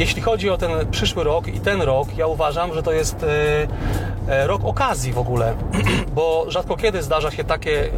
Jeśli chodzi o ten przyszły rok i ten rok, ja uważam, że to jest e, e, rok okazji w ogóle, bo rzadko kiedy zdarza się takie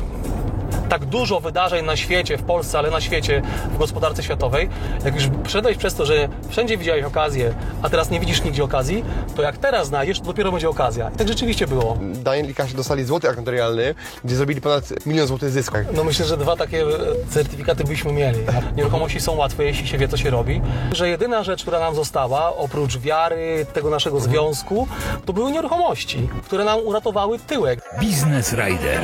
tak dużo wydarzeń na świecie, w Polsce, ale na świecie, w gospodarce światowej, jak już przeszedłeś przez to, że wszędzie widziałeś okazję, a teraz nie widzisz nigdzie okazji, to jak teraz znajdziesz, to dopiero będzie okazja. I tak rzeczywiście było. Daniel i Kasia dostali złoty akt notarialny, gdzie zrobili ponad milion złotych zysku. No myślę, że dwa takie certyfikaty byśmy mieli. Nieruchomości są łatwe, jeśli się wie, co się robi. Że jedyna rzecz, która nam została, oprócz wiary, tego naszego związku, to były nieruchomości, które nam uratowały tyłek. Business Rider.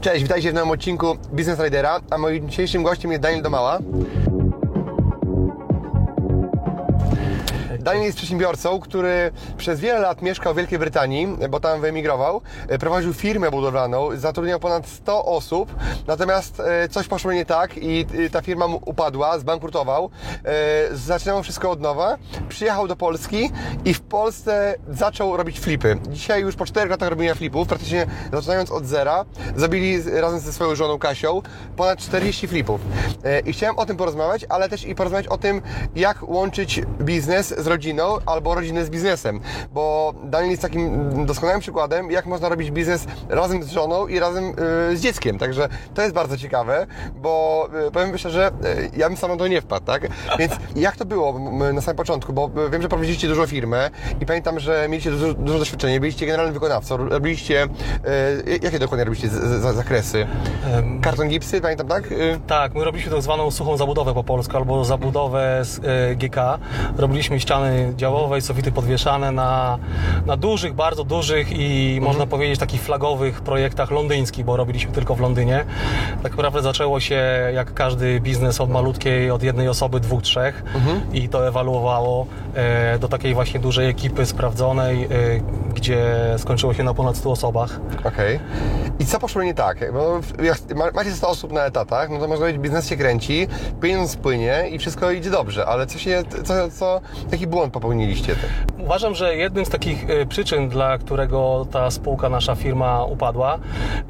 Cześć, witajcie w nowym odcinku Business Ridera, a moim dzisiejszym gościem jest Daniel Domała. Daniel jest przedsiębiorcą, który przez wiele lat mieszkał w Wielkiej Brytanii, bo tam wyemigrował. Prowadził firmę budowlaną, zatrudniał ponad 100 osób, natomiast e, coś poszło nie tak i e, ta firma mu upadła, zbankrutował. E, zaczynał wszystko od nowa. Przyjechał do Polski i w Polsce zaczął robić flipy. Dzisiaj już po 4 latach robienia flipów, praktycznie zaczynając od zera, zrobili razem ze swoją żoną Kasią ponad 40 flipów. I chciałem o tym porozmawiać, ale też i porozmawiać o tym, jak łączyć biznes z rodziną albo rodzinę z biznesem, bo Daniel jest takim doskonałym przykładem, jak można robić biznes razem z żoną i razem y, z dzieckiem, także to jest bardzo ciekawe, bo y, powiem szczerze, y, ja bym sam to nie wpadł, tak? Więc jak to było na samym początku, bo wiem, że prowadziliście dużą firmę i pamiętam, że mieliście dużo, dużo doświadczenia, byliście generalnym wykonawcą, robiliście, jakie dokładnie robiliście zakresy? Karton gipsy, pamiętam, tak? Tak, my robiliśmy tak zwaną suchą zabudowę po polsku, albo zabudowę z GK. Robiliśmy ściany ściany działowej, sufity podwieszane na, na dużych, bardzo dużych i mhm. można powiedzieć takich flagowych projektach londyńskich, bo robiliśmy tylko w Londynie. Tak naprawdę zaczęło się jak każdy biznes od malutkiej, od jednej osoby, dwóch, trzech mhm. i to ewaluowało e, do takiej właśnie dużej ekipy sprawdzonej, e, gdzie skończyło się na ponad 100 osobach. Okej. Okay. I co poszło nie tak? Bo jak macie 100 osób na etatach, no to można powiedzieć, biznes się kręci, pieniądz płynie i wszystko idzie dobrze, ale co się, co, co, jaki błąd popełniliście? Uważam, że jednym z takich e, przyczyn, dla którego ta spółka, nasza firma upadła,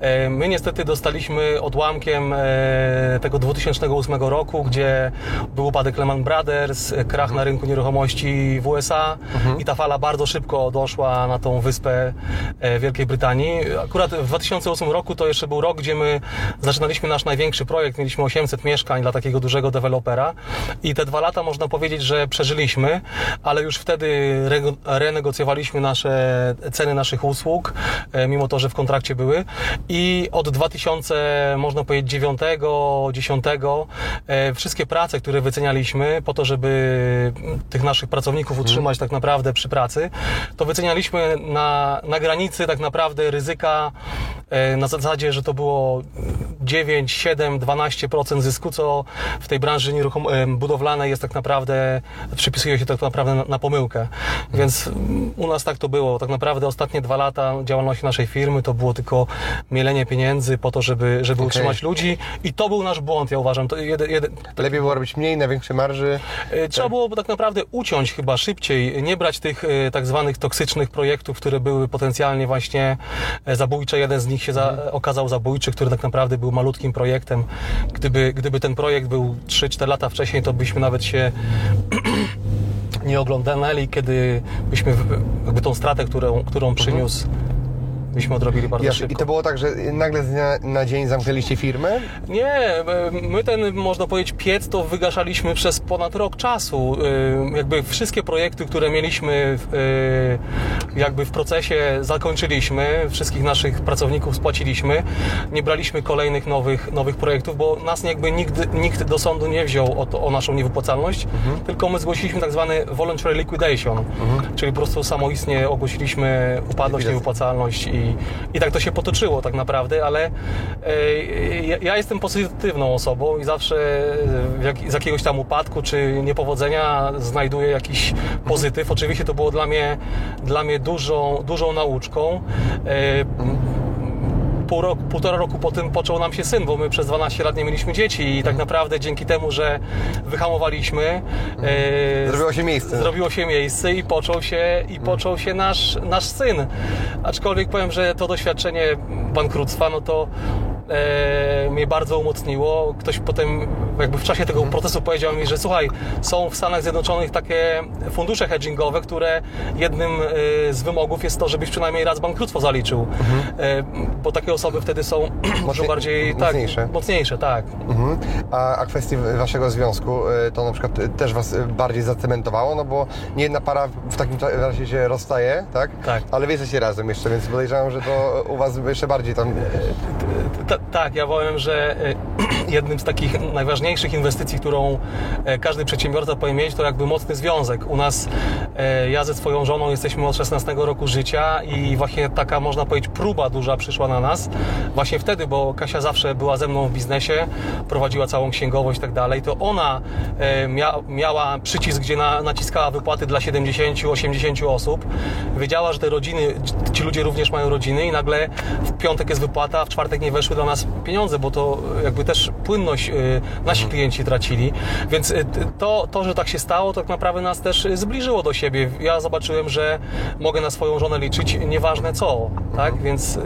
e, my niestety dostaliśmy odłamkiem e, tego 2008 roku, gdzie był upadek Lehman Brothers, krach na rynku nieruchomości w USA mhm. i ta fala bardzo szybko doszła na tą wyspę Wielkiej Brytanii. Akurat w 2008 roku to jeszcze był rok, gdzie my zaczynaliśmy nasz największy projekt, mieliśmy 800 mieszkań dla takiego dużego dewelopera i te dwa lata można powiedzieć, że przeżyliśmy, ale już wtedy renegocjowaliśmy nasze ceny naszych usług, e, mimo to, że w kontrakcie były i od 2000, można powiedzieć 9, 10 e, wszystkie prace, które wycenialiśmy po to, żeby tych naszych pracowników mhm. utrzymać tak naprawdę przy pracy, to wycenialiśmy na, na granicy tak naprawdę ryzyka e, na zasadzie, że to było 9, 7, 12% zysku, co w tej branży budowlanej jest tak naprawdę, przypisuje się tak naprawdę na, na pomyłkę. Więc u nas tak to było. Tak naprawdę ostatnie dwa lata działalności naszej firmy to było tylko mielenie pieniędzy po to, żeby, żeby okay. utrzymać ludzi i to był nasz błąd, ja uważam. To. Lepiej było robić mniej, na większe marży? E, trzeba tak. było tak naprawdę uciąć chyba szybciej, nie brać tych e, tak zwanych toksycznych projektów, które były potencjalnie właśnie e, zabójcze. Jeden z nich się za, mhm. okazał zabójczy, który tak naprawdę był malutkim projektem. Gdyby, gdyby ten projekt był 3-4 lata wcześniej, to byśmy nawet się nie oglądali, kiedy byśmy jakby tą stratę, którą, którą mhm. przyniósł byśmy odrobili bardzo szybko. I to było tak, że nagle z dnia na dzień zamknęliście firmę? Nie, my ten, można powiedzieć, piec to wygaszaliśmy przez ponad rok czasu. Y, jakby wszystkie projekty, które mieliśmy y, jakby w procesie zakończyliśmy, wszystkich naszych pracowników spłaciliśmy, nie braliśmy kolejnych nowych, nowych projektów, bo nas jakby nigdy, nikt do sądu nie wziął o, o naszą niewypłacalność, mhm. tylko my zgłosiliśmy tak zwany voluntary liquidation, mhm. czyli po prostu samoistnie ogłosiliśmy upadłość, niewypłacalność i I, i tak to się potoczyło tak naprawdę, ale e, ja, jestem pozytywną osobą i zawsze jak, z jakiegoś tam upadku czy niepowodzenia znajduję jakiś pozytyw. Oczywiście to było dla mnie, dla mnie dużą, dużą nauczką. E, pół roku, półtora roku po tym począł nam się syn, bo my przez 12 lat nie mieliśmy dzieci i tak naprawdę dzięki temu, że wyhamowaliśmy, e, zrobiło się miejsce. Zrobiło się miejsce i począł się, i począł się nasz, nasz syn. Aczkolwiek powiem, że to doświadczenie bankructwa, no to e, mnie bardzo umocniło. Ktoś potem jakby w czasie tego procesu powiedział mi, że słuchaj, są w Stanach Zjednoczonych takie fundusze hedgingowe, które jednym e, z wymogów jest to, żebyś przynajmniej raz bankructwo zaliczył. Mhm. E, bo takie osoby wtedy są może bardziej mocniejsze. Tak, mocniejsze, tak. Mhm. A, a kwestii waszego związku, e, to na przykład też was bardziej zacementowało, no bo nie jedna para w takim razie się rozstaje, tak? Tak. Ale wy jesteście razem jeszcze, więc podejrzewam, że to u was jeszcze bardziej tam tak, ja powiem, że jednym z takich najważniejszych inwestycji, którą e, każdy przedsiębiorca powinien mieć, to jakby mocny związek. U nas, e, ja ze swoją żoną jesteśmy od 16 roku życia i właśnie taka, można powiedzieć, próba duża przyszła na nas. Właśnie wtedy, bo Kasia zawsze była ze mną w biznesie, prowadziła całą księgowość i tak dalej, to ona mia miała przycisk, gdzie na, naciskała wypłaty dla 70-80 osób. Wiedziała, że te rodziny, ci ludzie również mają rodziny i nagle w piątek jest wypłata, w czwartek nie weszły dla nas pieniądze, bo to jakby też płynność y, nasi mhm. klienci tracili. Więc y, to, to, że tak się stało, to tak naprawdę nas też zbliżyło do siebie. Ja zobaczyłem, że mogę na swoją żonę liczyć, nieważne co, tak? Mhm. Więc y,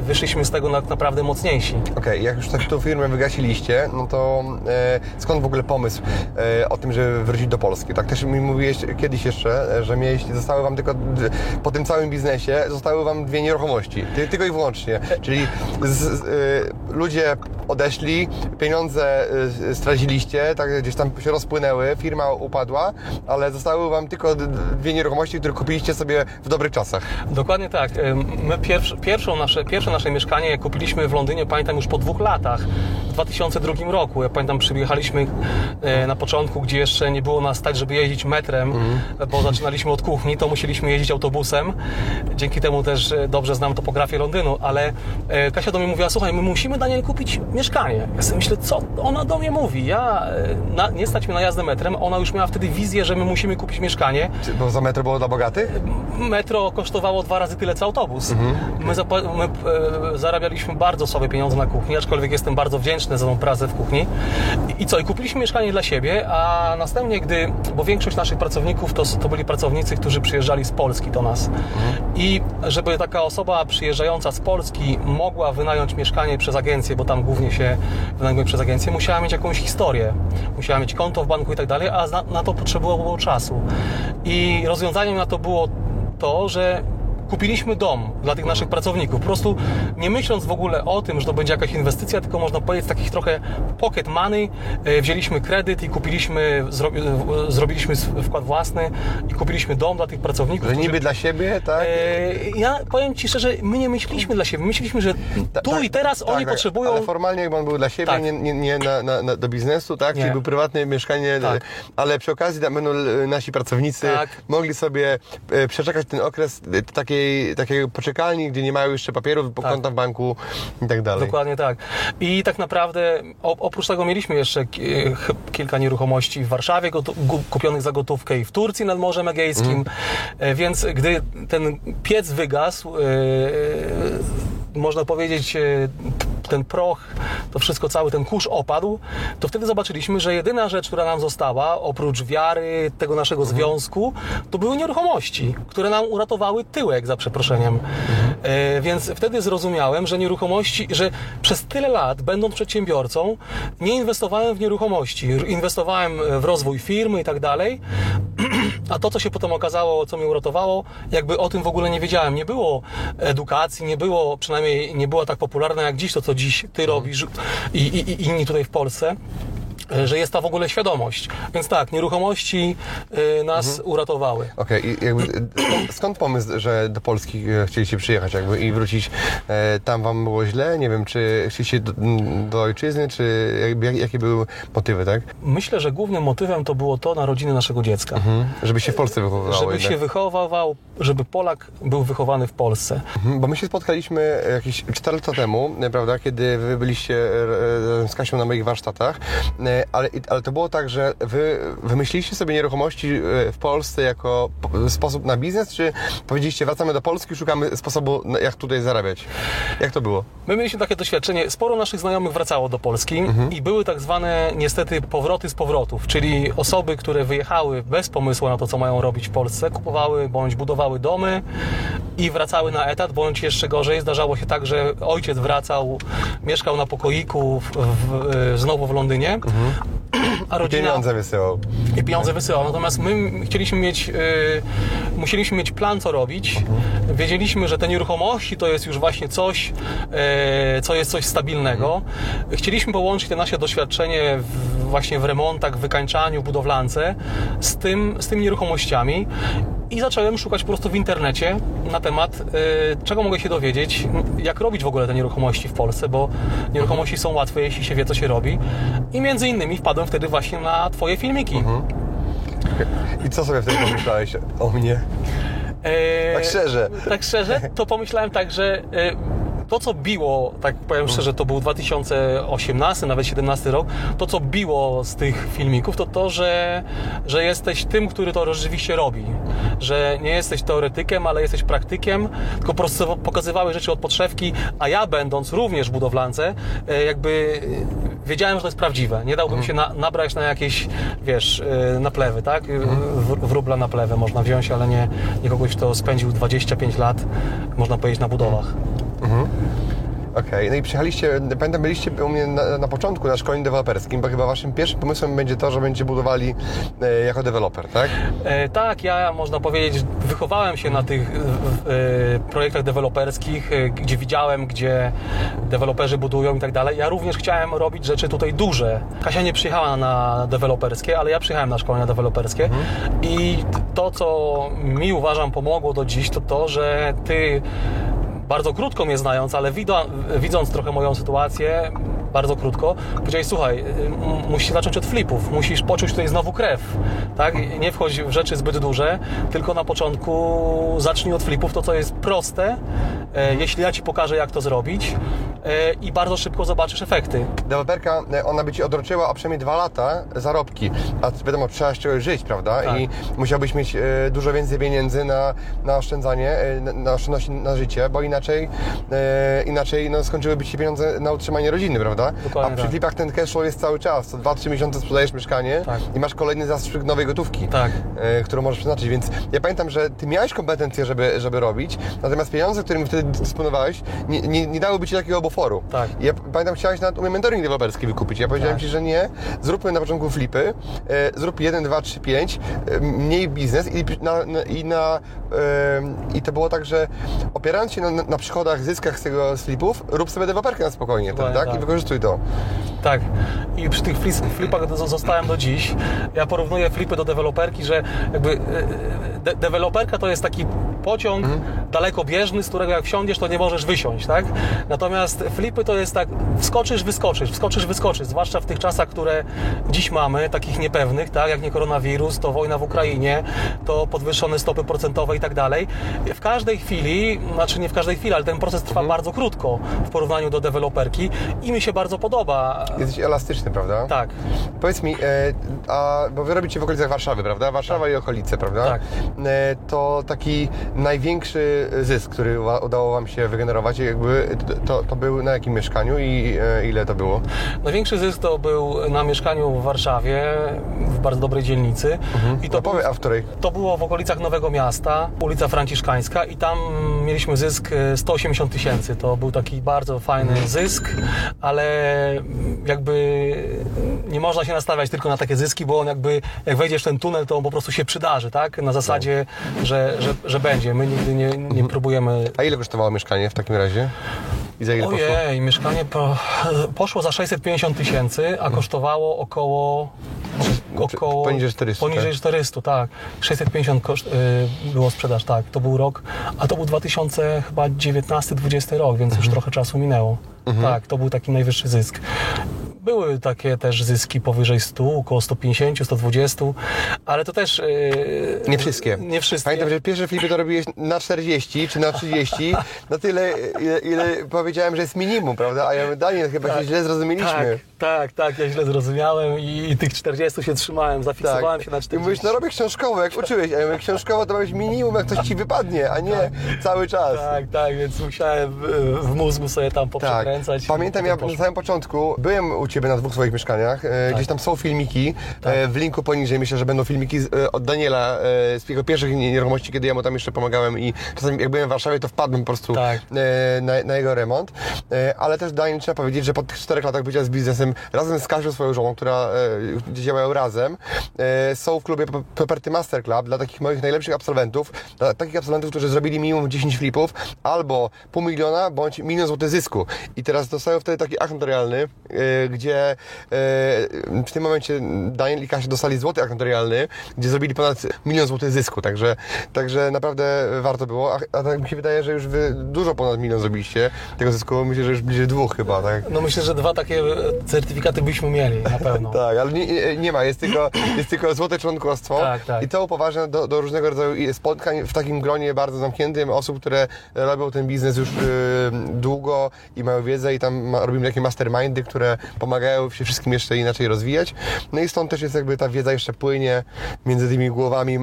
wyszliśmy z tego naprawdę mocniejsi. Okej, okay, jak już tak tą firmę wygasiliście, no to e, skąd w ogóle pomysł e, o tym, żeby wrócić do Polski? Tak też mi mówiłeś kiedyś jeszcze, że mieliście, zostały Wam tylko po tym całym biznesie, zostały Wam dwie nieruchomości, tylko i wyłącznie, czyli z, z, ludzie odeszli, pieniądze y, straciliście, tak gdzieś tam się rozpłynęły, firma upadła, ale zostały Wam tylko dwie nieruchomości, które kupiliście sobie w dobrych czasach. Dokładnie tak. My pierwsz, pierwszą nasze, pierwsze nasze mieszkanie kupiliśmy w Londynie, pamiętam już po dwóch latach, w 2002 roku. Ja pamiętam, przyjechaliśmy e, na początku, gdzie jeszcze nie było nas tak, żeby jeździć metrem, mhm. bo zaczynaliśmy od kuchni, to musieliśmy jeździć autobusem. Dzięki temu też dobrze znam topografię Londynu, ale Kasia do mnie mówiła, słuchaj, my musimy Daniel kupić mieszkanie. Ja sobie myślę, co ona do mnie mówi? Ja, e, na, nie stać mi na jazdę metrem, ona już miała wtedy wizję, że my musimy kupić mieszkanie. Bo za metro było dla bogatych? Metro kosztowało dwa razy tyle co autobus. Mhm. My, my e, zarabialiśmy bardzo sobie pieniądze na kuchni, aczkolwiek jestem bardzo wdzięczny za tą pracę w kuchni. I, I co? I kupiliśmy mieszkanie dla siebie, a następnie, gdy, bo większość naszych pracowników to, to byli pracownicy, którzy przyjeżdżali z Polski do nas. Mhm. I żeby taka osoba przyjeżdżająca z Polski mogła wynająć mieszkanie przez agencję, bo tam głównie się wynajmuje przez agencję, musiała mieć jakąś historię. Musiała mieć konto w banku i tak dalej, a na, na to potrzebowało czasu. I rozwiązaniem na to było to, że kupiliśmy dom dla tych naszych pracowników. Po prostu nie myśląc w ogóle o tym, że to będzie jakaś inwestycja, tylko można powiedzieć takich trochę pocket money, e, wzięliśmy kredyt i kupiliśmy, zro, e, zrobiliśmy wkład własny i kupiliśmy dom dla tych pracowników. Że niby dla siebie, tak? E, ja powiem Ci szczerze, my nie myśleliśmy dla siebie. Myśleliśmy, że tu tak, i teraz tak, oni tak, potrzebują... Ale formalnie jakby on był dla siebie, tak. nie, nie, nie na, na, na, do biznesu, tak? Nie. Czyli był prywatne mieszkanie, ale przy okazji tam będą nasi pracownicy mogli sobie przeczekać ten okres takiej takiej, takiej poczekalni, gdzie nie mają jeszcze papierów, tak. konta w banku i tak dalej. Dokładnie tak. I tak naprawdę oprócz tego mieliśmy jeszcze kilka nieruchomości w Warszawie kupionych za gotówkę i w Turcji nad Morzem Egejskim, mm. więc gdy ten piec wygasł, e, można powiedzieć, e, ten proch, to wszystko, cały ten kurz opadł, to wtedy zobaczyliśmy, że jedyna rzecz, która nam została, oprócz wiary, tego naszego mhm. związku, to były nieruchomości, które nam uratowały tyłek, za przeproszeniem. Mhm. E, więc wtedy zrozumiałem, że nieruchomości, że przez tyle lat, będąc przedsiębiorcą, nie inwestowałem w nieruchomości. Inwestowałem w rozwój firmy i tak dalej, a to, co się potem okazało, co mnie uratowało, jakby o tym w ogóle nie wiedziałem. Nie było edukacji, nie było, przynajmniej nie była tak popularna jak dziś to, co dziś ty mhm. robisz i, i, i inni tutaj w Polsce. E, że jest ta w ogóle świadomość. Więc tak, nieruchomości e, nas Mhm. uratowały. Okej, i jakby, skąd, pomysł, że do Polski e, chcieliście przyjechać jakby i wrócić? E, tam wam było źle? Nie wiem, czy chcieliście do, do ojczyzny, czy jakby, jak, jakie były motywy, tak? Myślę, że głównym motywem to było to narodziny naszego dziecka. Mhm. Żeby się w Polsce wychowywało Żeby jednak. się wychowywał, żeby Polak był wychowany w Polsce. Mhm, Bo my się spotkaliśmy jakieś 4 lata temu, e, prawda, kiedy wy byliście e, z Kasią na moich warsztatach, e, ale, ale to było tak, że wy wymyśliliście sobie nieruchomości e, w Polsce jako sposób na biznes, czy powiedzieliście wracamy do Polski, szukamy sposobu jak tutaj zarabiać? Jak to było? My mieliśmy takie doświadczenie, sporo naszych znajomych wracało do Polski Mhm. i były tak zwane niestety powroty z powrotów, czyli osoby, które wyjechały bez pomysłu na to, co mają robić w Polsce, kupowały bądź budowały domy i wracały na etat, bądź jeszcze gorzej, zdarzało się tak, że ojciec wracał, mieszkał na pokoiku w, w, znowu w Londynie, a rodzina... Pieniądze wysyłał. i pieniądze wysyłał. Natomiast my chcieliśmy mieć, y, musieliśmy mieć plan, co robić. Wiedzieliśmy, że te nieruchomości to jest już właśnie coś, y, co jest coś stabilnego. Chcieliśmy połączyć te nasze doświadczenie w, właśnie w remontach, w wykańczaniu, w budowlance z, tym, z tymi nieruchomościami. I zacząłem szukać po prostu w internecie na temat, y, czego mogę się dowiedzieć, jak robić w ogóle te nieruchomości w Polsce, bo nieruchomości są łatwe, jeśli się wie, co się robi. I między innymi wpadłem wtedy właśnie na Twoje filmiki. I co sobie wtedy pomyślałeś o mnie? E, Tak szczerze. Tak szczerze, to pomyślałem tak, że e, to, co biło, tak powiem szczerze, to był 2018, nawet 17 rok, to, co biło z tych filmików, to to, że, że jesteś tym, który to rzeczywiście robi. Że nie jesteś teoretykiem, ale jesteś praktykiem, tylko po prostu pokazywałeś rzeczy od podszewki, a ja będąc również w budowlance, e, jakby e, wiedziałem, że to jest prawdziwe. Nie dałbym się na, nabrać na jakieś, wiesz, e, naplewy, tak? W, wróbla na plewę można wziąć, ale nie, nie kogoś, kto spędził 25 lat, można powiedzieć, na budowach. Okej, no i przyjechaliście, pamiętam, byliście u mnie na, na początku na szkoleniu deweloperskim, bo chyba waszym pierwszym pomysłem będzie to, że będziecie budowali e, jako deweloper, tak? E, tak, ja można powiedzieć, wychowałem się na tych e, projektach deweloperskich, e, gdzie widziałem, gdzie deweloperzy budują i tak dalej. Ja również chciałem robić rzeczy tutaj duże. Kasia nie przyjechała na deweloperskie, ale ja przyjechałem na szkolenia deweloperskie i to, co mi uważam pomogło do dziś, to to, że ty bardzo krótko mnie znając, ale widząc trochę moją sytuację, bardzo krótko, powiedziałeś, słuchaj, y, musisz zacząć od flipów, musisz poczuć tutaj znowu krew, tak? Nie wchodź w rzeczy zbyt duże, tylko na początku zacznij od flipów, to co jest proste, e, jeśli ja Ci pokażę, jak to zrobić i bardzo szybko zobaczysz efekty. Deweloperka, e, ona by ci odroczyła o przynajmniej dwa lata zarobki, a wiadomo, trzeba z czegoś żyć, prawda? Tak. I musiałbyś mieć e, dużo więcej pieniędzy na, na oszczędzanie, e, na, oszczędności na życie, bo inaczej, e, inaczej no, skończyłyby ci się pieniądze na utrzymanie rodziny, prawda? Dokładnie a przy tak. flipach ten cash flow jest cały czas, co 2-3 miesiące sprzedajesz mieszkanie Tak. i masz kolejny zastrzyk nowej gotówki. Tak. e, którą możesz przeznaczyć. Więc ja pamiętam, że ty miałeś kompetencje, żeby, żeby robić, natomiast pieniądze, którymi wtedy dysponowałeś, nie, nie, nie dałyby ci takiego buforu. Tak. I ja pamiętam, chciałeś nawet u mnie mentoring deweloperski wykupić. Ja powiedziałem Tak. ci, że nie, zróbmy na początku flipy, e, zrób 1, 2, 3, 5, e, mniej biznes i, na, na, i, na, e, i to było tak, że opierając się na, na przychodach, zyskach z tego z flipów, rób sobie deweloperkę na spokojnie, Dokładnie tak? I tak. wykorzystuj to. Tak. I przy tych flipach do- zostałem do dziś. Ja porównuję flipy do deweloperki, że jakby e, de- deweloperka to jest taki pociąg Mhm. Dalekobieżny, z którego jak wsiądziesz, to nie możesz wysiąść, tak? Natomiast flipy to jest tak, wskoczysz, wyskoczysz, wskoczysz, wyskoczysz, zwłaszcza w tych czasach, które dziś mamy, takich niepewnych, tak? Jak nie koronawirus, to wojna w Ukrainie, to podwyższone stopy procentowe i tak dalej. W każdej chwili, znaczy nie w każdej chwili, ale ten proces trwa Mhm. bardzo krótko w porównaniu do deweloperki i mi się bardzo podoba. Jesteś elastyczny, prawda? Tak, Powiedz mi, e, a, bo wy robicie w okolicach Warszawy, prawda? Warszawa i okolice, prawda? Tak. E, to taki największy zysk, który udało Wam się wygenerować, jakby to, to był na jakim mieszkaniu i e, ile to było? Największy zysk to był na mieszkaniu w Warszawie, w bardzo dobrej dzielnicy. I to, No powie, a w której? to było w okolicach Nowego Miasta, ulica Franciszkańska i tam mieliśmy zysk e, 180 tysięcy. To był taki bardzo fajny Mhm. zysk, ale jakby można się nastawiać tylko na takie zyski, bo on jakby, jak wejdziesz w ten tunel, to on po prostu się przydarzy, tak? Na zasadzie, że, że, że będzie. My nigdy nie, nie próbujemy A ile kosztowało mieszkanie w takim razie? I za ile poszło? Ojej, mieszkanie po, poszło za 650 tysięcy, a kosztowało około... około poniżej 400, Poniżej tak? 400, tak. 650 koszt, y, było sprzedaż, tak. To był rok, a to był 2019-2020 rok, więc Mhm. już trochę czasu minęło. Tak, to był taki najwyższy zysk. Były takie też zyski powyżej 100, około 150, 120, ale to też... y, Nie wszystkie. Nie wszystkie. Pamiętam, że pierwsze flipy to robiłeś na 40 czy na 30, na tyle, ile, ile powiedziałem, że jest minimum, prawda? A ja Daniel, chyba się źle zrozumieliśmy. Tak, tak, tak, ja źle zrozumiałem i, i tych 40 się trzymałem, zafiksowałem się na I 40. mówisz, no robię książkowo, jak uczyłeś, a ja mówię, książkowo to ma być minimum, jak coś ci wypadnie, a nie cały czas. Tak, tak, więc musiałem w, mózgu sobie tam Tak. poprzekręcać. Pamiętam, i ja potem na poszło. samym początku byłem u Ciebie na dwóch swoich mieszkaniach. E, Tak. Gdzieś tam są filmiki. E, w linku poniżej myślę, że będą filmiki e, od Daniela z jego pierwszych nie- nieruchomości, kiedy ja mu tam jeszcze pomagałem i czasami jak byłem w Warszawie, to wpadłem po prostu Tak. na, na jego remont. Ale też Daniel trzeba powiedzieć, że po tych czterech latach bycia z biznesem, razem z Kasią, swoją żoną, która e, działają razem, e, są w klubie Property Master Club dla takich moich najlepszych absolwentów, dla takich absolwentów, którzy zrobili minimum 10 flipów, albo pół miliona, bądź milion złotych zysku. I teraz dostają wtedy taki akt notarialny, e, gdzie e, w tym momencie Daniel i Kasia dostali złoty akt notarialny, gdzie zrobili ponad milion złotych zysku, także, także naprawdę warto było. A, a tak mi się wydaje, że już wy dużo ponad milion zrobiliście tego zysku, myślę, że już bliżej dwóch chyba, tak? No myślę, że dwa takie certyfikaty byśmy mieli, na pewno. Tak, ale nie, nie- ma, jest tylko, jest tylko złote członkostwo Tak, tak. i to upoważnia do, do różnego rodzaju spotkań w takim gronie bardzo zamkniętym osób, które robią ten biznes już y, długo i mają wiedzę i tam ma, robimy takie mastermindy, które pomagają się wszystkim jeszcze inaczej rozwijać. No i stąd też jest jakby ta wiedza jeszcze płynie między tymi głowami y,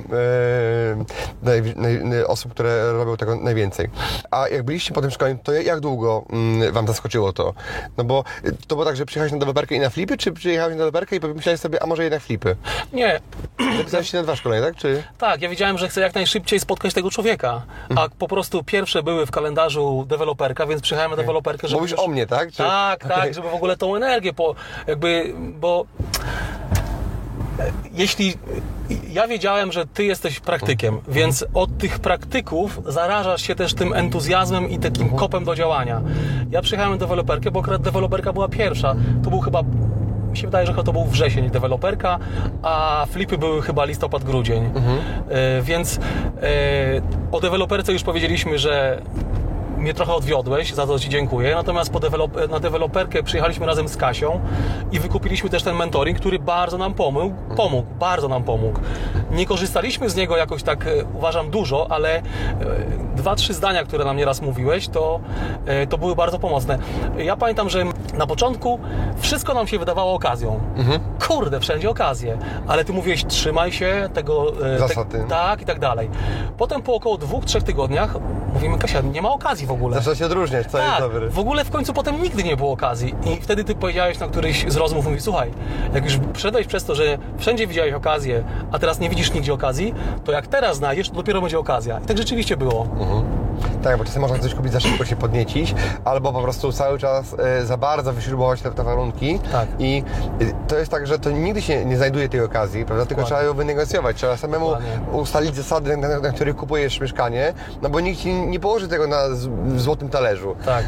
naj, naj, osób, które robią tego najwięcej. A jak byliście po tym szkoleniu, to jak długo mm, Wam zaskoczyło to? No bo to było tak, że przyjechałeś na deweloperkę i na flipy, czy przyjechałeś na deweloperkę i pomyślałeś sobie, a może jednak flipy? Nie, Zapisałeś się na dwa szkolenia, tak? Czy... tak, ja wiedziałem, że chcę jak najszybciej spotkać tego człowieka, Mhm. a po prostu pierwsze były w kalendarzu deweloperka, więc przyjechałem na deweloperkę, żeby Mówisz już- o mnie, tak? Czy... Tak, Okej. tak, żeby w ogóle tą energię, po, jakby, bo jeśli ja wiedziałem, że ty jesteś praktykiem, więc od tych praktyków zarażasz się też tym entuzjazmem i takim kopem do działania. Ja przyjechałem na deweloperkę, bo akurat deweloperka była pierwsza. To był chyba mi się wydaje, że to był wrzesień deweloperka, a flipy były chyba listopad, grudzień. E, więc e, o deweloperce już powiedzieliśmy, że mnie trochę odwiodłeś, za to Ci dziękuję. Natomiast po na deweloperkę przyjechaliśmy razem z Kasią i wykupiliśmy też ten mentoring, który bardzo nam pomógł, pomógł, bardzo nam pomógł. Nie korzystaliśmy z niego jakoś tak, e, uważam, dużo, ale e, dwa, trzy zdania, które nam nieraz mówiłeś, to, e, to były bardzo pomocne. Ja pamiętam, że na początku wszystko nam się wydawało okazją. Kurde, wszędzie okazje. Ale Ty mówiłeś, trzymaj się tego... e, Zasady. tak, i tak dalej. Potem po około dwóch, trzech tygodniach mówimy, Kasia, nie ma okazji w ogóle. Zaczyna się odróżniać, co jest Tak, dobry. w ogóle w końcu potem nigdy nie było okazji. I wtedy ty powiedziałeś na któryś z rozmów, mówisz, słuchaj, jak już przeszedłeś przez to, że wszędzie widziałeś okazję, a teraz nie widzisz nigdzie okazji, to jak teraz znajdziesz, to dopiero będzie okazja. I tak rzeczywiście było. Tak, bo czasem można coś kupić za szybko się podniecić, albo po prostu cały czas e, za bardzo wyśrubować te, te warunki. Tak. I e, to jest tak, że to nigdy się nie znajduje tej okazji, prawda? Tylko Dokładnie. trzeba ją wynegocjować. Trzeba samemu Dokładnie. ustalić zasady, na, na których kupujesz mieszkanie, no bo nikt ci nie położy tego na złotym talerzu. Tak.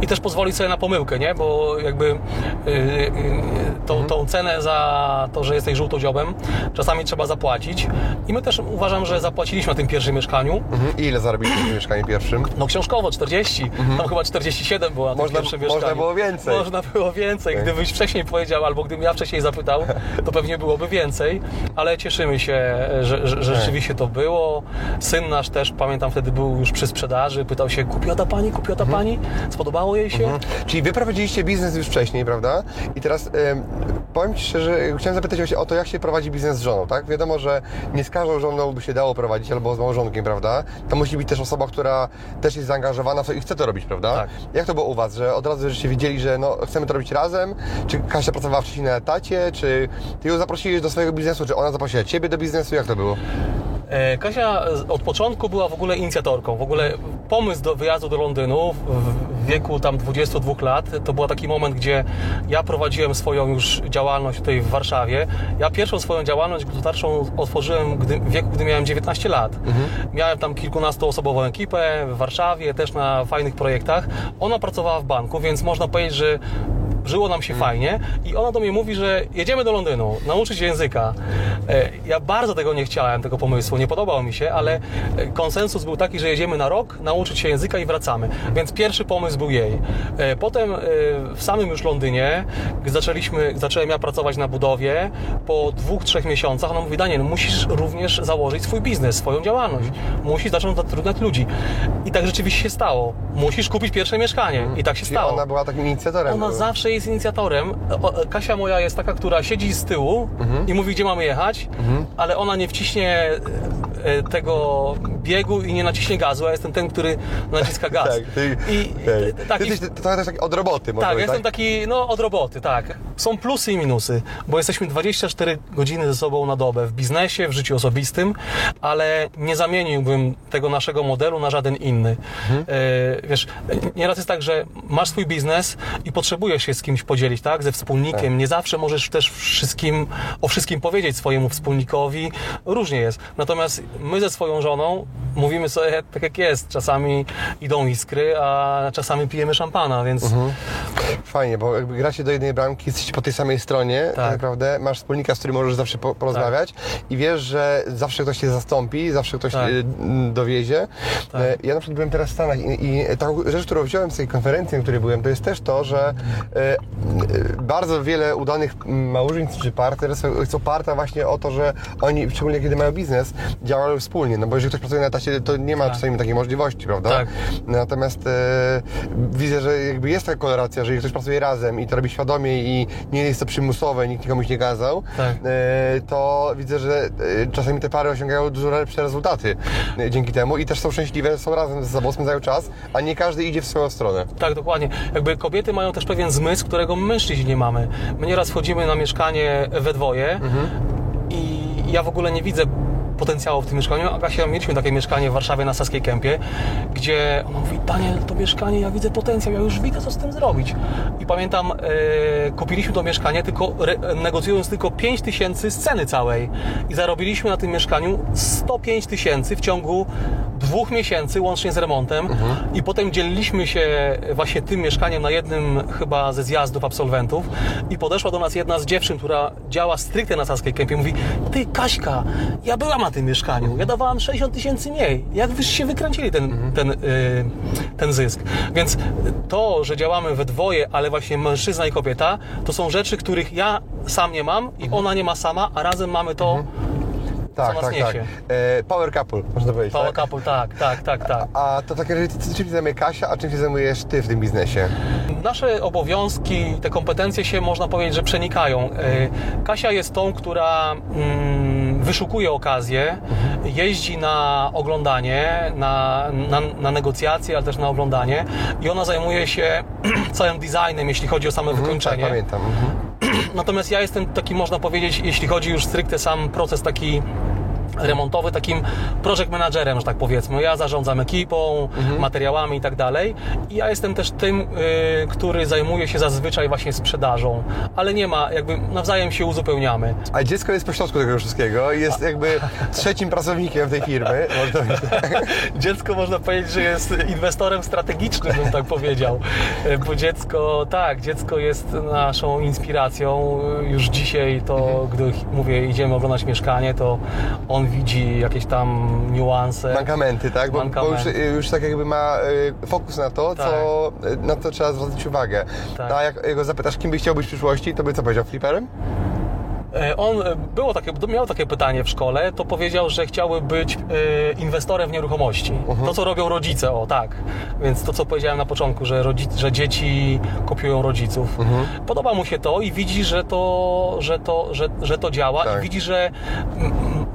I też pozwolić sobie na pomyłkę, nie? Bo jakby yy, yy, tą, tą cenę za to, że jesteś żółtodziobem, czasami trzeba zapłacić. I my też uważam, że zapłaciliśmy na tym pierwszym mieszkaniu. Mhm. I ile zarobiliście w mieszkaniu pierwszym? No książkowo 40, tam chyba 47 było na tym Można- pierwszym można było więcej. Można było więcej. Gdybyś wcześniej powiedział, albo gdybym ja wcześniej zapytał, to pewnie byłoby więcej, ale cieszymy się, że, że, że rzeczywiście to było. Syn nasz też, pamiętam, wtedy był już przy sprzedaży, pytał się, kupiła ta pani, kupiła ta pani? Spodobało jej się? Czyli wy prowadziliście biznes już wcześniej, prawda? I teraz em, powiem Ci szczerze, chciałem zapytać o to, jak się prowadzi biznes z żoną, tak? Wiadomo, że nie z każdą żoną by się dało prowadzić, albo z małżonkiem, prawda? To musi być też osoba, która też jest zaangażowana w to i chce to robić, prawda? Tak. Jak to było u Was, że od razu żeście wiedzieli, że no, chcemy to robić razem? Czy Kasia pracowała wcześniej na etacie? Czy Ty ją zaprosiłeś do swojego biznesu? Czy ona zaprosiła Ciebie do biznesu? Jak to było? E, Kasia z- od początku była w ogóle inicjatorką. W ogóle pomysł do wyjazdu do Londynu w- wieku tam 22 lat to był taki moment, gdzie ja prowadziłem swoją już działalność tutaj w Warszawie. Ja pierwszą swoją działalność gospodarczą otworzyłem gdy, w wieku, gdy miałem 19 lat. Miałem tam kilkunastoosobową ekipę w Warszawie, też na fajnych projektach. Ona pracowała w banku, więc można powiedzieć, że żyło nam się fajnie i ona do mnie mówi, że jedziemy do Londynu, nauczyć się języka. E, Ja bardzo tego nie chciałem, tego pomysłu, nie podobał mi się, ale e, konsensus był taki, że jedziemy na rok, nauczyć się języka i wracamy. Więc pierwszy pomysł był jej. E, Potem w samym już Londynie, zaczęliśmy, zacząłem ja pracować na budowie, po dwóch, trzech miesiącach ona mówi, Daniel, musisz również założyć swój biznes, swoją działalność. Musisz zacząć zatrudniać ludzi. I tak rzeczywiście się stało. Musisz kupić pierwsze mieszkanie. I tak się Czyli stało. ona była takim inicjatorem. Ona zawsze jest inicjatorem. Kasia moja jest taka, która siedzi z tyłu Mhm. i mówi, gdzie mamy jechać, ale ona nie wciśnie e, tego biegu i nie naciśnie gazu, a jestem ten, który naciska gaz. Tak, ty, I tak. tak, ty jesteś trochę też taki od roboty, tak, jestem taki, no od roboty, tak. Są plusy i minusy, bo jesteśmy 24 godziny ze sobą na dobę w biznesie, w życiu osobistym, ale nie zamieniłbym tego naszego modelu na żaden inny. Mhm. E, wiesz, nieraz jest tak, że masz swój biznes i potrzebujesz się z kimś podzielić, tak, ze wspólnikiem. Tak. Nie zawsze możesz też wszystkim, o wszystkim powiedzieć swojemu wspólnikowi. Różnie jest. Natomiast my ze swoją żoną mówimy sobie tak jak jest. Czasami idą iskry, a czasami pijemy szampana, więc Mhm. Fajnie, bo jakby gracie do jednej bramki, jesteście po tej samej stronie, tak, Tak. naprawdę. Masz wspólnika, z którym możesz zawsze po, porozmawiać i wiesz, że zawsze ktoś cię zastąpi, zawsze ktoś Tak. mm, dowiezie. Tak. E, Ja na przykład byłem teraz w Stanach i, i taką rzecz, którą wziąłem z tej konferencji, na której byłem, to jest też to, że e, bardzo wiele udanych małżeństw czy partnerstw jest oparta właśnie o to, że oni, szczególnie kiedy mają biznes, działają wspólnie, no bo jeżeli ktoś pracuje na etacie, to nie ma Tak. czasami takiej możliwości, prawda? Tak. Natomiast e, widzę, że jakby jest taka koloracja, że jeżeli ktoś pracuje razem i to robi świadomie i nie jest to przymusowe, nikt nikomuś nie kazał, Tak. e, to widzę, że e, czasami te pary osiągają dużo lepsze rezultaty e, dzięki temu i też są szczęśliwe, są razem ze sobą, spędzają czas, a nie każdy idzie w swoją stronę. Tak, dokładnie. Jakby kobiety mają też pewien zmysł, którego mężczyźni nie mamy. My nieraz wchodzimy na mieszkanie we dwoje i ja w ogóle nie widzę potencjału w tym mieszkaniu. Agasia, mieliśmy takie mieszkanie w Warszawie na Saskiej Kępie, gdzie ona mówi, Daniel, to mieszkanie, ja widzę potencjał, ja już widzę, co z tym zrobić. I pamiętam, e, kupiliśmy to mieszkanie, tylko re, negocjując tylko 5 tysięcy z ceny całej. I zarobiliśmy na tym mieszkaniu 105 tysięcy w ciągu dwóch miesięcy, łącznie z remontem. I potem dzieliliśmy się właśnie tym mieszkaniem na jednym chyba ze zjazdów absolwentów. I podeszła do nas jedna z dziewczyn, która działa stricte na Saskiej Kępie. Mówi, ty Kaśka, ja byłam na tym mieszkaniu, ja dawałam 60 tysięcy mniej. Jak wyście się wykręcili ten, ten, y, ten zysk? Więc to, że działamy we dwoje, ale właśnie mężczyzna i kobieta, to są rzeczy, których ja sam nie mam i ona nie ma sama, a razem mamy to, Tak, nas tak, tak. niesie. E, power couple, można powiedzieć. power tak? couple, tak, tak, tak, tak. A to takie rzeczy, czym się zajmuje Kasia, a czym się zajmujesz ty w tym biznesie? Nasze obowiązki, te kompetencje się można powiedzieć, że przenikają. E, Kasia jest tą, która mm, wyszukuje okazję, jeździ na oglądanie, na, na, na negocjacje, ale też na oglądanie i ona zajmuje się całym designem, jeśli chodzi o same Tak, wykończenie. pamiętam. Mhm. Natomiast ja jestem taki, można powiedzieć, jeśli chodzi już stricte sam proces taki remontowy, takim project managerem, że tak powiedzmy. Ja zarządzam ekipą, materiałami i tak dalej. I ja jestem też tym, y, który zajmuje się zazwyczaj właśnie sprzedażą. Ale nie ma, jakby nawzajem się uzupełniamy. A dziecko jest pośrodku tego wszystkiego i jest jakby trzecim pracownikiem tej firmy. Dziecko można powiedzieć, że jest inwestorem strategicznym, bym tak powiedział. Y, Bo dziecko, tak, dziecko jest naszą inspiracją. Już dzisiaj to, gdy mówię, idziemy oglądać mieszkanie, to on widzi jakieś tam niuanse. Mankamenty, tak? Bo, bo już, już tak jakby ma y, fokus na to, co, na co trzeba zwracać uwagę. Tak. A jak go zapytasz, kim byś chciał być w przyszłości, to by co powiedział? Fliperem? E, On e, było takie, miał takie pytanie w szkole, to powiedział, że chciałby być e, inwestorem w nieruchomości. To, co robią rodzice, o tak. Więc to, co powiedziałem na początku, że, rodzi- że dzieci kopiują rodziców. Podoba mu się to i widzi, że to, że to, że, że to działa Tak. i widzi, że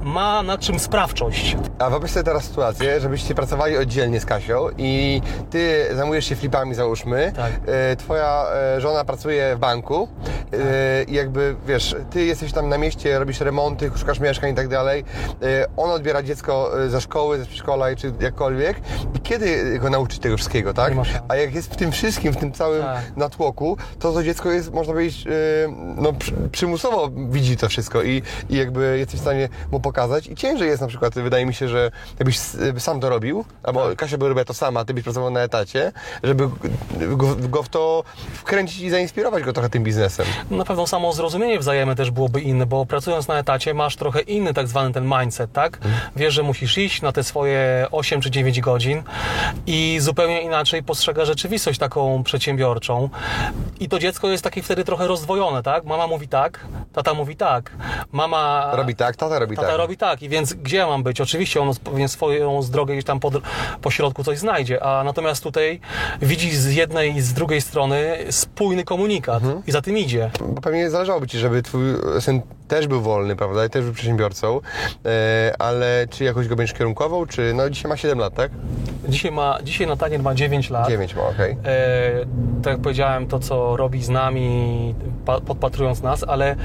ma nad czym sprawczość. A wyobraź sobie teraz sytuację, żebyście pracowali oddzielnie z Kasią i ty zajmujesz się flipami, załóżmy. Tak. E, Twoja e, żona pracuje w banku e, i jakby, wiesz, ty jesteś tam na mieście, robisz remonty, szukasz mieszkań i tak dalej. E, Ona odbiera dziecko e, ze szkoły, ze przedszkola czy jakkolwiek. I kiedy go nauczyć tego wszystkiego, tak? A jak jest w tym wszystkim, w tym całym Tak. natłoku, to to dziecko jest, można powiedzieć, e, no, przy- przymusowo widzi to wszystko i, i jakby jesteś w stanie mu pokazać. I ciężej jest na przykład, wydaje mi się, że jakbyś sam to robił, albo Tak. Kasia by robiła to sama, ty byś pracował na etacie, żeby go, go w to wkręcić i zainspirować go trochę tym biznesem. Na pewno samo zrozumienie wzajemne też byłoby inne, bo pracując na etacie masz trochę inny tak zwany ten mindset, tak? Wiesz, że musisz iść na te swoje 8 czy 9 godzin i zupełnie inaczej postrzega rzeczywistość taką przedsiębiorczą. I to dziecko jest takie wtedy trochę rozdwojone, tak? Mama mówi tak, tata mówi tak. Mama Robi tak, tata robi Tata tak. robi tak i więc gdzie ja mam być? Oczywiście on pewnie swoją drogę gdzieś tam po, po środku coś znajdzie, a natomiast tutaj widzi z jednej i z drugiej strony spójny komunikat i za tym idzie. Bo pewnie zależałoby Ci, żeby Twój syn też był wolny, prawda, i też był przedsiębiorcą, e, ale czy jakoś go będziesz kierunkował, czy, no dzisiaj ma 7 lat, tak? Dzisiaj, ma, dzisiaj Nataniel ma 9 lat. 9 ma, okej. E, tak jak powiedziałem, to co robi z nami, pa, podpatrując nas, ale e,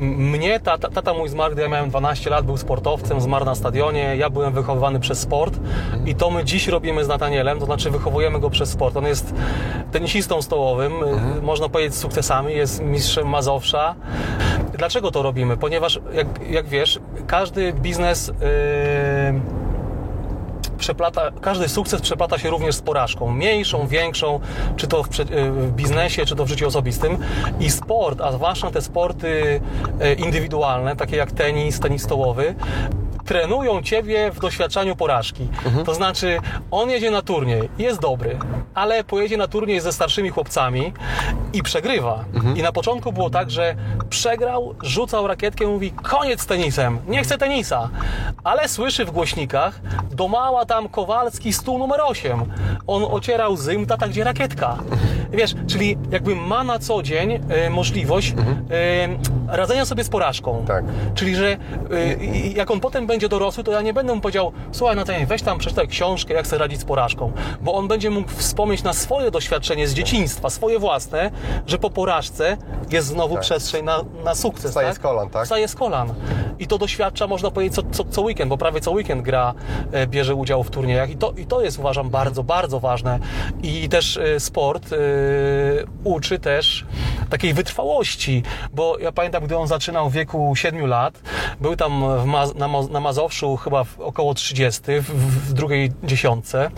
mnie, tata, tata mój zmarł, gdy ja miałem 12 lat, był sportowcem, zmarł na stadionie, ja byłem wychowywany przez sport i to my dziś robimy z Natanielem, to znaczy wychowujemy go przez sport. On jest tenisistą stołowym, e, można powiedzieć z sukcesami, jest mistrzem Mazowsza. Dlaczego to robimy? Ponieważ, jak, jak wiesz, każdy biznes... e, przeplata, każdy sukces przeplata się również z porażką. Mniejszą, większą, czy to w, prze- w biznesie, czy to w życiu osobistym. I sport, a zwłaszcza te sporty e, indywidualne, takie jak tenis, tenis stołowy, trenują ciebie w doświadczaniu porażki. To znaczy, on jedzie na turniej, jest dobry, ale pojedzie na turniej ze starszymi chłopcami i przegrywa. I na początku było tak, że przegrał, rzucał rakietkę i mówi koniec z tenisem, nie chcę tenisa. Ale słyszy w głośnikach, do mała tam Kowalski stół numer 8. On ocierał zym, tata gdzie rakietka. Wiesz, czyli jakby ma na co dzień e, możliwość e, radzenia sobie z porażką. Tak. Czyli, że y, jak on potem będzie dorosły, to ja nie będę mu powiedział, słuchaj Natanie, weź tam przeczytaj książkę, jak sobie radzić z porażką. Bo on będzie mógł wspomnieć na swoje doświadczenie z dzieciństwa, swoje własne, że po porażce jest znowu Tak. przestrzeń na, na sukces. Wstaje tak? z kolan, tak? Wstaje z kolan. I to doświadcza, można powiedzieć, co, co, co weekend, bo prawie co weekend gra, e, bierze udział w turniejach. I to, I to jest, uważam, bardzo, bardzo ważne. I też e, sport e, uczy też takiej wytrwałości, bo ja pamiętam, gdy on zaczynał w wieku 7 lat, był tam w Maz- na, Mo- na Mazowszu chyba około 30, w, w drugiej dziesiątce,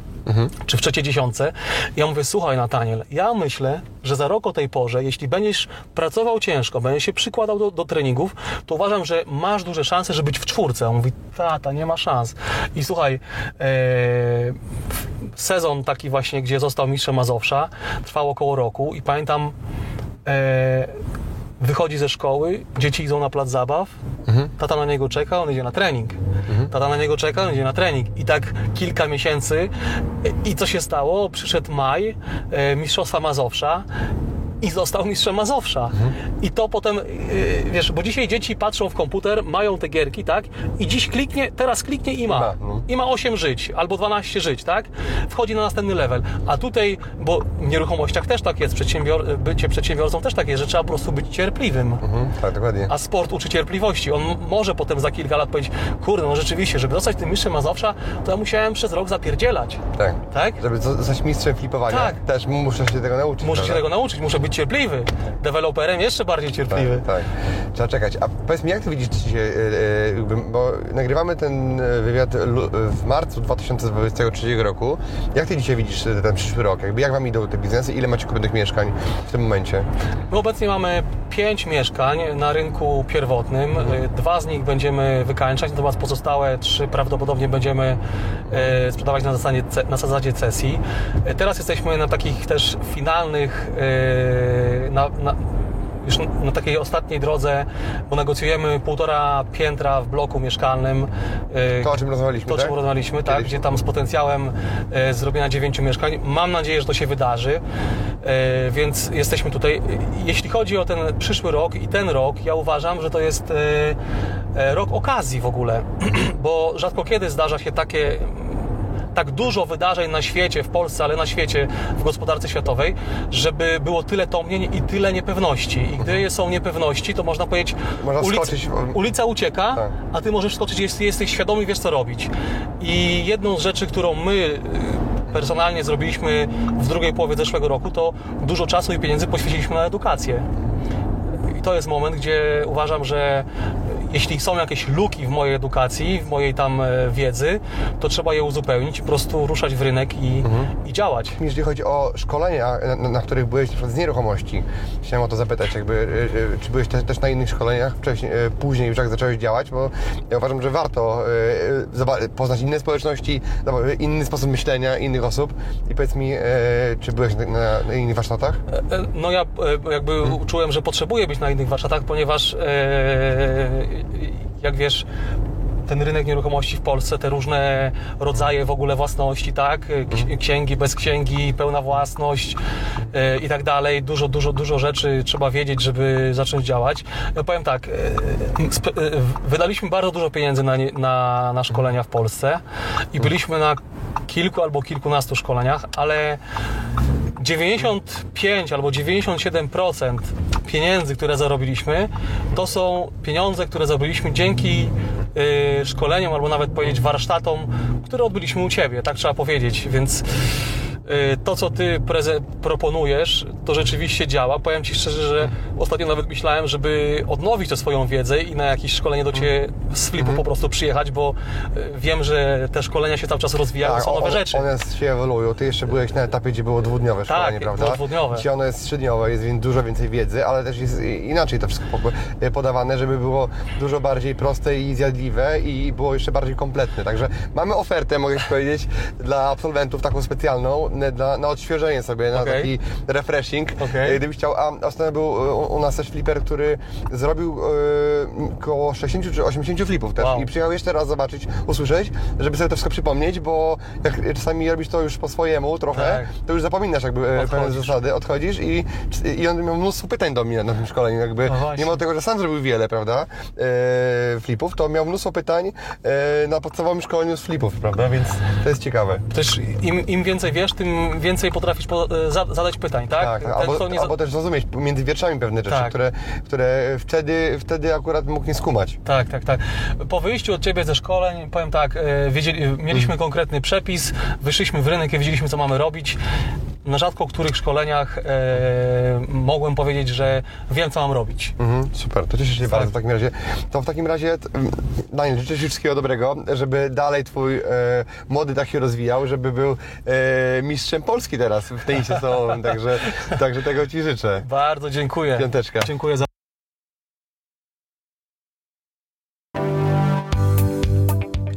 czy w trzeciej dziesiątce. Ja mówię, słuchaj Nataniel, ja myślę, że za rok o tej porze, jeśli będziesz pracował ciężko, będziesz się przykładał do, do treningów, to uważam, że masz duże szanse, żeby być w czwórce. On mówi, tata, nie ma szans. I słuchaj, e, sezon taki właśnie, gdzie został mistrzem Mazowsza, trwał około roku i pamiętam, e, wychodzi ze szkoły, dzieci idą na plac zabaw, tata na niego czeka, on idzie na trening. Tata na niego czeka, on idzie na trening. I tak kilka miesięcy. I co się stało? Przyszedł maj, e, Mistrzostwa Mazowsza i został mistrzem Mazowsza. I to potem, yy, wiesz, bo dzisiaj dzieci patrzą w komputer, mają te gierki, tak? I dziś kliknie, teraz kliknie i ma. Ma, no. I ma 8 żyć, albo 12 żyć, tak? Wchodzi na następny level. A tutaj, bo w nieruchomościach też tak jest, przedsiębior- bycie przedsiębiorcą też tak jest, że trzeba po prostu być cierpliwym. Mhm, tak, dokładnie. A sport uczy cierpliwości. On może potem za kilka lat powiedzieć, kurde, no rzeczywiście, żeby zostać tym mistrzem Mazowsza, to ja musiałem przez rok zapierdzielać. Tak. Tak? Żeby zo- zostać mistrzem flipowania, Tak. też muszę się tego nauczyć. Muszę się prawda? tego nauczyć, muszę być cierpliwy. Deweloperem jeszcze bardziej cierpliwy. Tak, tak. Trzeba czekać. A powiedz mi, jak ty widzisz dzisiaj, e, e, bo nagrywamy ten e, wywiad w marcu 2023 roku. Jak ty dzisiaj widzisz ten przyszły rok? Jakby jak wam idą te biznesy? Ile macie kupionych mieszkań w tym momencie? My obecnie mamy pięć mieszkań na rynku pierwotnym. Mhm. Dwa z nich będziemy wykańczać, natomiast pozostałe trzy prawdopodobnie będziemy sprzedawać na zasadzie, na zasadzie cesji. Teraz jesteśmy na takich też finalnych, na, na, już na takiej ostatniej drodze, bo negocjujemy półtora piętra w bloku mieszkalnym. To, o czym rozmawialiśmy, To, o czym tak? rozmawialiśmy, tak, Kiedyś. gdzie tam z potencjałem e, zrobienia dziewięciu mieszkań. Mam nadzieję, że to się wydarzy, e, więc jesteśmy tutaj. Jeśli chodzi o ten przyszły rok i ten rok, ja uważam, że to jest rok okazji w ogóle, bo rzadko kiedy zdarza się takie tak dużo wydarzeń na świecie, w Polsce, ale na świecie, w gospodarce światowej, żeby było tyle tomnień i tyle niepewności. I gdy są niepewności, to można powiedzieć, Można ulica, ulica ucieka, Tak. a ty możesz wskoczyć, jest, jesteś świadomy, wiesz co robić. I jedną z rzeczy, którą my y, personalnie zrobiliśmy w drugiej połowie zeszłego roku, to dużo czasu i pieniędzy poświęciliśmy na edukację. I to jest moment, gdzie uważam, że jeśli są jakieś luki w mojej edukacji, w mojej tam e, wiedzy, to trzeba je uzupełnić, po prostu ruszać w rynek i, i działać. Jeżeli chodzi o szkolenia, na, na których byłeś na z nieruchomości, chciałem o to zapytać, jakby, y, czy byłeś też, też na innych szkoleniach wcześniej, później już jak zacząłeś działać, bo ja uważam, że warto poznać inne społeczności, inny sposób myślenia innych osób i powiedz mi, czy byłeś na, na, innych warsztatach? E, e, No ja e, jakby czułem, że potrzebuję być na innych warsztatach, ponieważ e, jak wiesz, ten rynek nieruchomości w Polsce, te różne rodzaje w ogóle własności, tak? Ksi- Księgi, bez księgi, pełna własność e, i tak dalej. Dużo, dużo, dużo rzeczy trzeba wiedzieć, żeby zacząć działać. Ja powiem tak, e, e, wydaliśmy bardzo dużo pieniędzy na, na, na szkolenia w Polsce i byliśmy na kilku albo kilkunastu szkoleniach, ale 95 albo 97% pieniędzy, które zarobiliśmy, to są pieniądze, które zarobiliśmy dzięki y, szkoleniom albo nawet powiedzieć warsztatom, które odbyliśmy u Ciebie, tak trzeba powiedzieć, więc to, co Ty proponujesz, to rzeczywiście działa. Powiem Ci szczerze, że ostatnio nawet myślałem, żeby odnowić tę swoją wiedzę i na jakieś szkolenie do Ciebie z flipu po prostu przyjechać, bo y, wiem, że te szkolenia się cały czas rozwijają, są nowe one, rzeczy. one się ewoluują. Ty jeszcze byłeś na etapie, gdzie było dwudniowe szkolenie, było prawda? dwudniowe. Dzisiaj ono jest trzydniowe, jest więc dużo więcej wiedzy, ale też jest inaczej to wszystko po- podawane, żeby było dużo bardziej proste i zjadliwe i było jeszcze bardziej kompletne. Także mamy ofertę, mogę powiedzieć, dla absolwentów taką specjalną, na, na, odświeżenie sobie, na Okej. taki refreshing. Okej. E, Gdybyś chciał, a ostatnio był u, u nas też fliper, który zrobił e, około 60 czy 80 flipów też Wow. i przyjechał jeszcze raz zobaczyć, usłyszeć, żeby sobie to wszystko przypomnieć, bo jak czasami robisz to już po swojemu trochę, Tak. to już zapominasz jakby e, pewne Odchodzisz. zasady, odchodzisz i, i on miał mnóstwo pytań do mnie na tym szkoleniu, jakby No mimo tego, że sam zrobił wiele, prawda, e, flipów, to miał mnóstwo pytań e, na podstawowym szkoleniu z flipów, prawda, więc to jest ciekawe. Też im, im więcej wiesz, tym więcej potrafisz po, e, za, zadać pytań, tak? Tak, Ten, albo, nie albo też zrozumieć między wierszami pewne rzeczy, Tak. które, które wtedy, wtedy akurat mógł nie skumać. Tak, tak, tak. Po wyjściu od Ciebie ze szkoleń, powiem tak, e, wiedzieli, mieliśmy konkretny przepis, wyszliśmy w rynek i wiedzieliśmy, co mamy robić. Na rzadko których szkoleniach e, mogłem powiedzieć, że wiem, co mam robić. Mhm, super, to cieszę się Tak. bardzo w takim razie. To w takim razie, Daniel, życzę Ci wszystkiego dobrego, żeby dalej Twój e, młody tak się rozwijał, żeby był e, mistrzem Polski teraz w tenisie stołowym, także, także tego Ci życzę. Bardzo dziękuję. Piąteczka. Dziękuję za